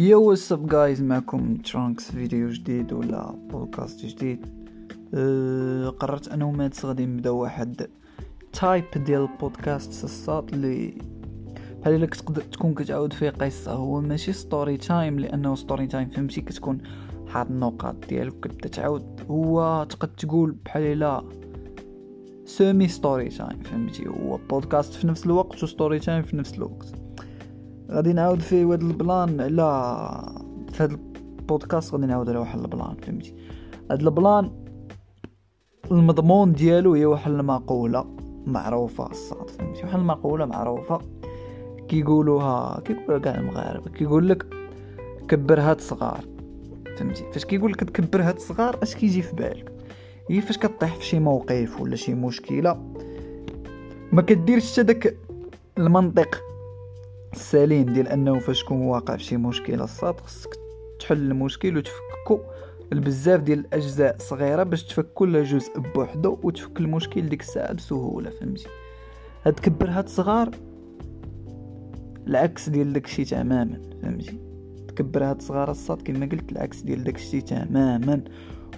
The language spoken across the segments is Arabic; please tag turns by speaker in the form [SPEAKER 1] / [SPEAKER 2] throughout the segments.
[SPEAKER 1] yo what's up guys معكم ترانكس فيديو جديد ولا بودكاست جديد. أه قررت أنا ومات غادي نبدأ واحد type ديال البودكاست الصاط اللي بحال إلا تقدر تكون كتعاود فيه قصة. هو ماشي story time لأنه story time فهمتي؟ كتكون حاط النقاط ديالك كتبدا تعاود. هو تقد تقول بحال إلا semi story time فهمتي؟ هو بودكاست في نفس الوقت و story time في نفس الوقت. غادي نعاود في هاد البلان على في هاد البودكاست غادي نعاود على واحد البلان فهمتي؟ هاد البلان المضمون ديالو هي واحد المقولة معروفة الصاد فهمتي؟ واحد المقولة معروفة كيقولوها كيقولوها كاع المغاربة كيقول لك كبر هاد صغار فهمتي؟ فاش كيقول لك تكبر هاد صغار اش كيجي في بالك؟ هي فاش كطيح في شي موقف ولا شي مشكلة ما كديرش حتى داك المنطق. السليم ديال انه فاش تكون واقع في شي مشكله الصاد خصك تحل المشكل وتفككو البزاف ديال الاجزاء صغيرة باش تفك كل جزء بوحدو وتفك المشكل ديك الساعة بسهولة فهمتي؟ هاد كبر هاد صغار العكس ديال داكشي تماما فهمتي؟ تكبر هاد صغار الصاد كما قلت العكس ديال داكشي تماما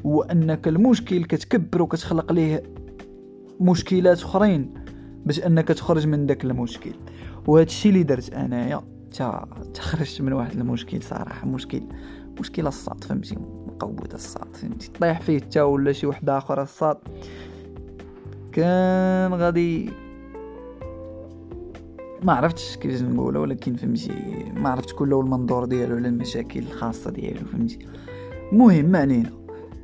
[SPEAKER 1] هو انك المشكل كتكبر وكتخلق ليه مشكلات أخرين. باش انك تخرج من داك المشكل. وهذا الشيء اللي درت انايا تا تخرجت من واحد المشكل صراحة مشكل مشكل الصاد فهمتي؟ مقود الصاد فهمتي؟ طيح فيه تا ولا شي واحد آخر الصاد. كان غادي ما عرفتش كيفاش نقولها ولكن فهمتي ما عرفت كل المنظور ديالو على المشاكل الخاصة ديالو فهمتي؟ المهم ما علينا.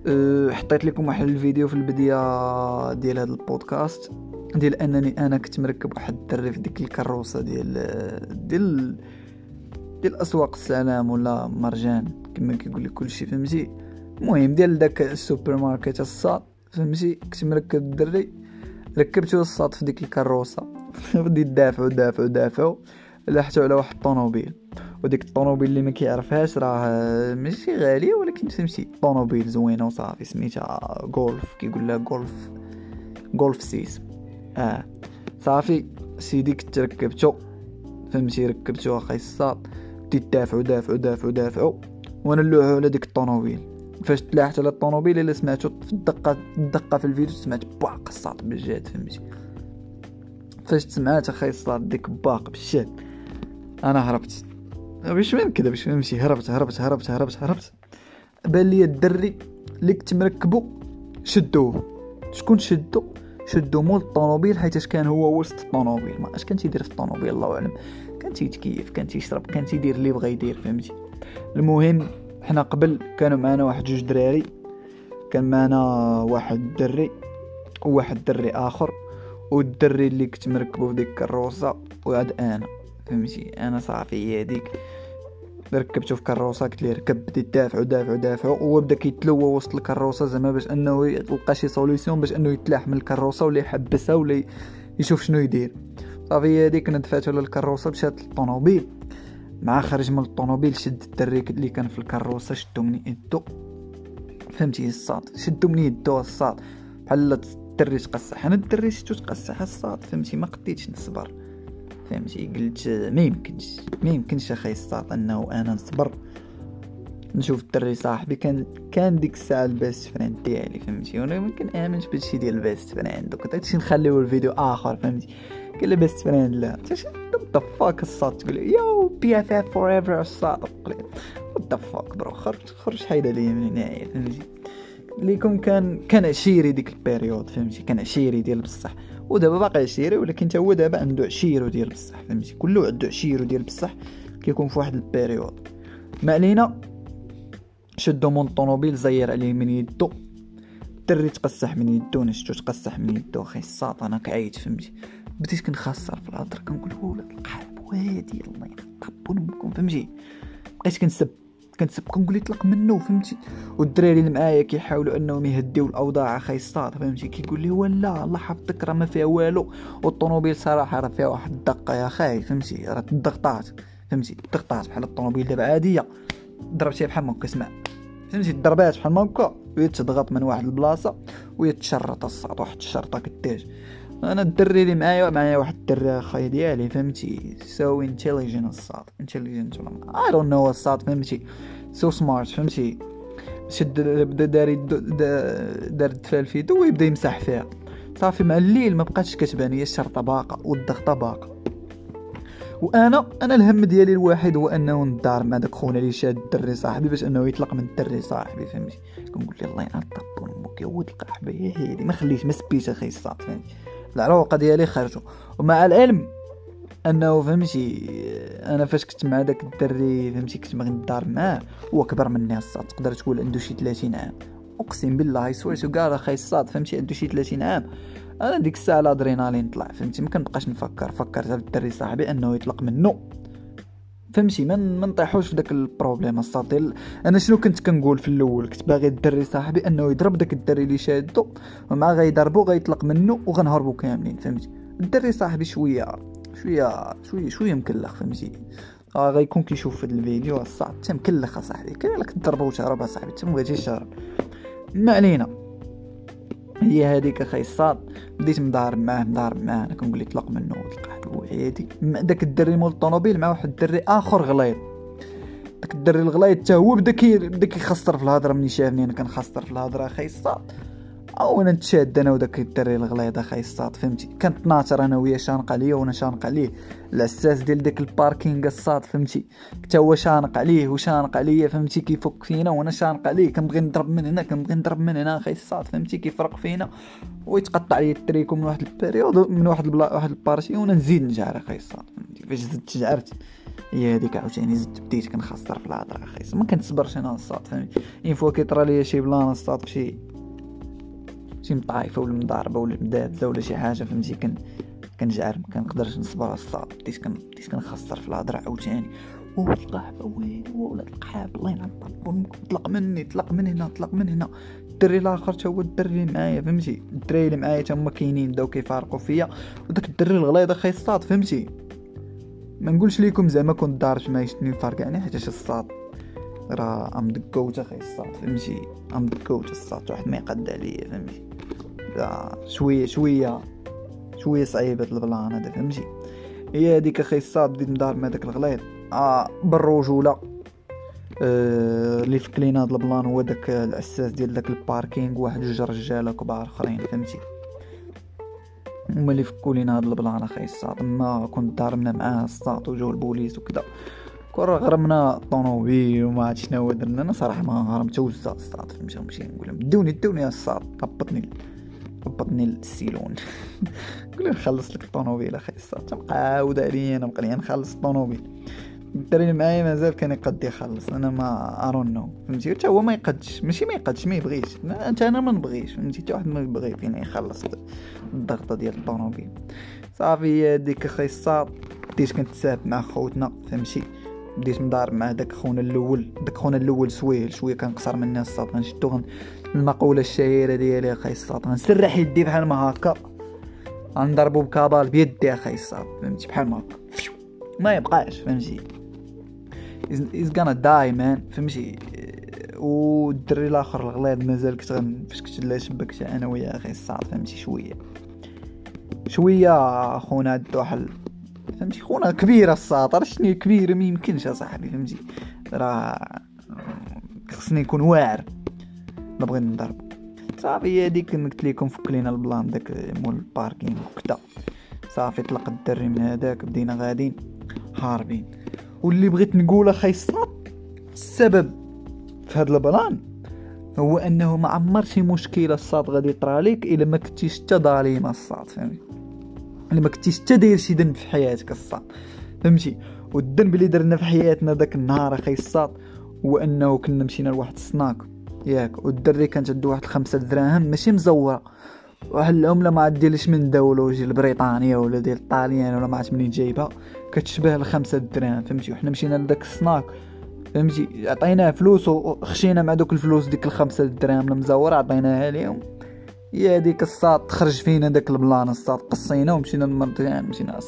[SPEAKER 1] أه حطيت لكم واحد الفيديو في البداية ديال هذا البودكاست. ديال انني أنا كنت مركب واحد الدري في ديك الكروسه ديال ديال ديال أسواق السلام ولا مرجان كما كيقول لك كلشي فهمتي؟ المهم ديال داك السوبر ماركت الصاد فهمتي؟ كنت مركب الدري ركبتو الصاد في ديك الكروسه بدي دافعو دافعو دافعو لاحتو على واحد الطوموبيل وديك الطوموبيل اللي ما كيعرفهاش راه ماشي غاليه ولكن فهمتي؟ طوموبيل زوينة وصافي سميتها غولف كيقول لها غولف غولف سيس. آه. صافي. سيدي كنت ركبتو فهمتي ركبتو أخي الساط بديت دافعو دافعو دافعو دافعو. وأنا نلوحو على ديك الطوموبيل. فاش تلاحت على الطوموبيل إلا سمعتو في الدقة الدقة في الفيديو سمعت باق الساط بالجهد فهمتي. فاش سمعت أخي الساط ديك باق بالجهد أنا هربت. باش ما نكذبش فهمتي. هربت هربت هربت هربت هربت. بان لي الدري اللي كنت مركبو شدوه. شكون شدو؟ شدو مول الطوموبيل حيت كان هو وسط الطوموبيل؟ ما اش كان تيدير في الطوموبيل؟ الله أعلم. كان تيتكيف كان تيشرب كان تيدير اللي بغا يدير فهمتي؟ المهم حنا قبل كانوا معنا واحد جوج دراري. كان معنا واحد دري وواحد دري آخر والدري اللي كنت مركبو في ديك الكروسة وعاد أنا فهمتي؟ أنا صافي هي هذيك. ركبته في كروسة قلت ليه ركب بدي دافع ودافع ودافع وهو بدا كيتلوى وسط الكروسة زعما باش انه يلقى شي solution باش انه يتلاح من الكروسة ولا يحبسها ولا يشوف شنو يدير. صافي هذيك أنا دفعته للكروسه مشات للطوموبيل مع خرج من الطوموبيل شد الدري اللي كان في الكروسة شدو من يدو. فهمتي الصاد؟ شدو من يدو الصاد. بحال الدري تقصح أنا الدري شتو تقصح الصاد فهمتي؟ ما قديتش نصبر. فهمتي؟ قلت ما يمكنش ما يمكنش أخي الصاد أنه أنا نصبر. نشوف الدري صاحبي كان كان ديك الساعة ال best friend ديالي فهمتي؟ وأنا ما كنامنش بهادشي ديال ال best friend. وكنت هادشي نخليو الفيديو آخر فهمتي؟ قال لي best friend لا. what the fuck الصاد تقول your BFF forever الصاد what the fuck bro خرج خرج حيدة ليا من هنايا فهمتي؟ ليكم كان كان عشيري ديك ال période فهمتي؟ كان عشيري ديال بصح. ودابا باقي عشيري ولكن تا هو دابا عنده عشيرو ديال بصح فهمتي؟ كله عنده عشيرو ديال بصح كيكون في واحد البيريود. ما علينا شدو من الطوموبيل زير عليه من يدو. الدري تقصح من يدو شتو تقصح من يدو أخي الصاط أنا كعيت فهمتي؟ بديت كنخسر في الهضره كنقول ولاد القلب وادي الله يخطب امكم فهمتي؟ بقيت كنسب. كنسب كنقول يطلق منه فهمتي؟ والدراري اللي معايا كيحاولوا انهم يهديو الاوضاع أخي الصاد فهمتي؟ كيقول لي ولا الله حفظك راه ما فيها والو. والطوموبيل صراحة راه فيها واحد الدقة يا خاي فهمتي؟ راه تضغطات فهمتي؟ تضغطات بحال الطوموبيل دابا عادية. ضربتيها بحال ما كسمع فهمتي؟ ضربات بحال ما هكا وهي تضغط من واحد البلاصة وهي تشرط الصاد واحد الشرطه كدير أنا الدري اللي معايا معايا واحد الدري اخاي ديالي فهمتي؟ so intelligent الصاد intelligent I don't know الصاد فهمتي؟ so smart فهمتي؟ شد بدا داري دار الدفال في يدو ويبدا يمسح فيها. صافي مع الليل ما بقاتش كتبان هي الشرطه باقه والضغطه باقه وأنا أنا الهم ديالي الواحد هو أنه ندار مع داك خونا اللي شاد الدري صاحبي باش أنه يطلق من الدري صاحبي فهمتي؟ كنقول لي الله يعطيك أمك يا ولد القحبة يا هيدي ما خليش ما سبيت أخي الصاد فهمتي؟ العروقه ديالي خرجوا ومع العلم أنه فهمتي أنا فاش كنت مع داك الدري فهمتي كنت باغي ندار معاه هو كبر مني الصاد. تقدر تقول عنده شي 30 عام. أقسم بالله swear to God أخي الصاد فهمتي عنده شي 30 عام. أنا ديك الساعة الأدرينالين طلع فهمتي ما كنبقاش نفكر. فكرت في الدري صاحبي أنه يطلق منه فهمتي ما. نطيحوش في داك ال problème الصاط أنا شنو كنت كنقول في الأول؟ كنت باغي الدري صاحبي أنه يضرب داك الدري اللي شادو ومع غيضربو غيطلق منه وغنهربو كاملين فهمتي. الدري صاحبي شوية شوية شوية شوية مكلخ فهمتي. آه غيكون كيشوف في الفيديو الصعب حتى مكلخ اصاحبي كاين لك تضربو وتهرب اصاحبي حتى مبغيتيش تهرب ما علينا. هي هذيك أخي الصاد بديت مضارب معاه مضارب معاه أنا كنقول لك طلق منه طلق عادي داك الدري مول الطوموبيل مع واحد الدري آخر غليظ داك الدري الغليظ حتى هو بدا كي بدا كيخسر في الهضرة ملي شافني أنا كنخسر في الهضرة الصاد أو أنا نتشاد أنا وداك الدري الغليظ اخاي الصاد فهمتي؟ كانت ناطر أنا وياه شانق عليا وأنا شانق عليه العساس ديال داك ال parking الصاد فهمتي؟ حتى هو شانق عليه وشانق عليا فهمتي؟ كيفك فينا وأنا شانق عليه كنبغي نضرب من هنا كنبغي نضرب من هنا اخاي الصاد فهمتي؟ كيفرق فينا. ويتقطع لي التريكو من واحد ال période من واحد البلا واحد ال partie وأنا نزيد نجعر اخاي الصاد فهمتي؟ فاش زدت جعرت هي هذيك عاوتاني زدت بديت كنخسر في الهضرة اخاي ما كنتصبرش أنا الصاد فهمتي؟ une fois كيطرى ليا شي بلان الصاد فشي شي مطايفه ولا مضاربه ولا مدابزه ولا شي حاجة فهمتي؟ كن كنجعر ما كنقدرش نصبر الصاد بديت كن بديت كنخسر في الهضره عاوتاني. ولد القحبه وين ولد القحاب الله ينعم طلق مني طلق من هنا طلق من هنا. الدري الآخر تا هو الدري معايا فهمتي؟ الدراري اللي معايا تا هما كاينين بداو كيفارقوا فيا. وداك الدري الغليظ أخي الصاد فهمتي؟ ما نقولش ليكم زعما كنت دارت ما يشتني فارقعني حيت الصاد راه ام دكوت أخي الصاد فهمتي؟ ام دكوت الصاد واحد ما يقد عليا فهمتي؟ شوية شوية شوية صعيبة البلان هذا فهمتي؟ هي هذيك أخي الصاد بديت ندار مع داك الغليظ. آه بالرجولة. آه اللي فك لينا هاد البلان هو داك العساس ديال داك ال parking واحد جوج رجاله كبار آخرين فهمتي؟ هما اللي فكوا لينا هاد البلان أخي الصاد ما كنت ضاربنا معاه الصاط وجاو البوليس وكذا كون غرمنا الطوموبيل وما عرفت شنو درنا أنا صراحة ما غرمت وزا الصاد فهمتي نمشي نقول لهم؟ دوني دوني الصاد هبطني هبطني السيلون. قول نخلص لك الطوموبيل أخي الصاد عاود عليا أنا بقى نخلص الطوموبيل الدري اللي معايا مازال كان يقد يخلص أنا ما ارون نو فهمتي حتى هو ما يقدش ماشي ما يقدش ما يبغيش. انت أنا ما نبغيش فهمتي حتى واحد ما يبغي فينا يخلص الضغطة ديال الطوموبيل صافي ديك أخي الصاد بديت كنتساب مع خوتنا فهمتي بديت نضارب مع داك خونا الأول. داك خونا الأول سويل شوية كان قصر مني الصاد غنشدو المقولة الشهيرة ديالي أخي الصاد غنسرح يدي بحال ما هكا. غنضربو بكابال بيدي أخي الصاد فهمتي؟ بحال ما هكا. ما يبقاش فهمتي؟ از غانا داي مان فهمتي؟ والدري الآخر الغليظ مازال كنت فاش كنت لا شبكت أنا وياه أخي الصاد فهمتي؟ شوية. شوية خونا عندو واحد فهمتي؟ خونا كبيره الساطر شنو كبيره ما يمكنش أصاحبي فهمتي؟ راه خصني نكون واعر. نبغي نضرب. صافي هذيك قلت لكم فك لينا ال plan داك مول ال parking وكذا صافي طلق الدري من هذاك بدينا غاديين. هاربين. واللي بغيت نقول أخي الصاد السبب في هذا ال plan هو أنه ما عمر شي مشكلة الصاد غادي يطرى ليك إلا ما كنتيش حتى ظالم الصاد فهمتي؟ اللي ما كنتيش حتى داير شي ذنب في حياتك الصاد. فهمتي؟ والذنب اللي درنا في حياتنا داك النهار أخي الصاد هو أنه كنا مشينا لواحد السناك. ياك والدري كانت عنده واحد الخمسة دراهم ماشي مزورة. واحد العملة ما عديلش من دولة وجي البريطانية ولا ديال الطاليان ولا ما عرفت منين جايبها كتشبه الخمسة دراهم. فهمتي؟ وحنا مشينا لداك السناك. فهمتي؟ عطيناه فلوس وخشينا مع دوك الفلوس ديك الخمسة دراهم المزورة عطيناها ليهم. يا ديك الصاد تخرج فينا داك البلان الصاد قصينا ومشينا للمرجان مشينا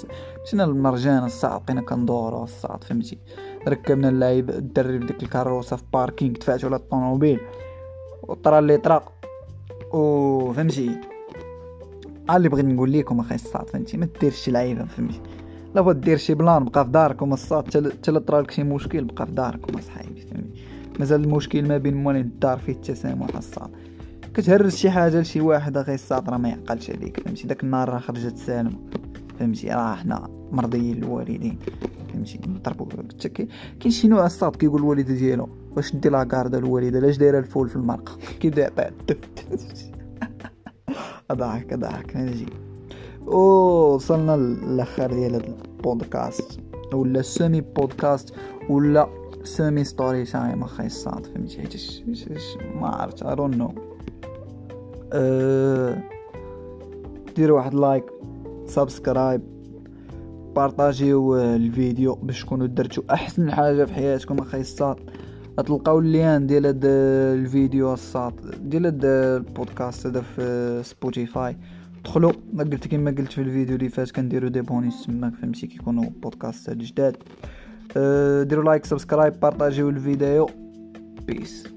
[SPEAKER 1] مشينا للمرجان الصاد بقينا كندورو الصاد فهمتي؟ ركبنا اللعيب الدري بديك الكاروسة في parking دفعتو على الطوموبيل. وطرا اللي طرا و فهمتي؟ اللي بغيت نقول لكم أخي الصاد فهمتي؟ ما ديرش شي لعيبة فهمتي؟ لا بغيت دير شي plan بقى في داركم الصاد حتى طرالك شي مشكل بقى في داركم اصحابي فهمتي؟ مازال المشكل ما بين موالين الدار فيه التسامح الصاد كتهرس شي حاجة لشي واحد أخي الصاد راه ما يعقلش عليك فهمتي؟ داك النهار راه خرجت سالمة فهمتي؟ راه حنا مرضيين الوالدين فهمتي؟ نضربو كاين شي نوع الصاد كيقول الوالدة ديالو واش دي لاكاردا الوالده لاش دايرة الفول في المرقة؟ كيبدا يعطيها التفت أضحك أضحك. نجي. وصلنا للأخر ديال هذا البودكاست. ولا سيمي بودكاست ولا سيمي ستوري تايم أخي الصاد فهمتي؟ حيت ما عرفت اي دون know ديروا واحد like subscribe بارطاجيو الفيديو باش تكونوا درتو أحسن حاجة في حياتكم أخي الصاد تلقاو ال lien ديال هاد الفيديو الصاد ديال هاد البودكاست هذا في Spotify. دخلوا قلت كما قلت في الفيديو اللي فات كنديرو des bonus تماك فهمتي كيكونوا بودكاست جداد. أه ديروا like subscribe بارطاجيو الفيديو. بيس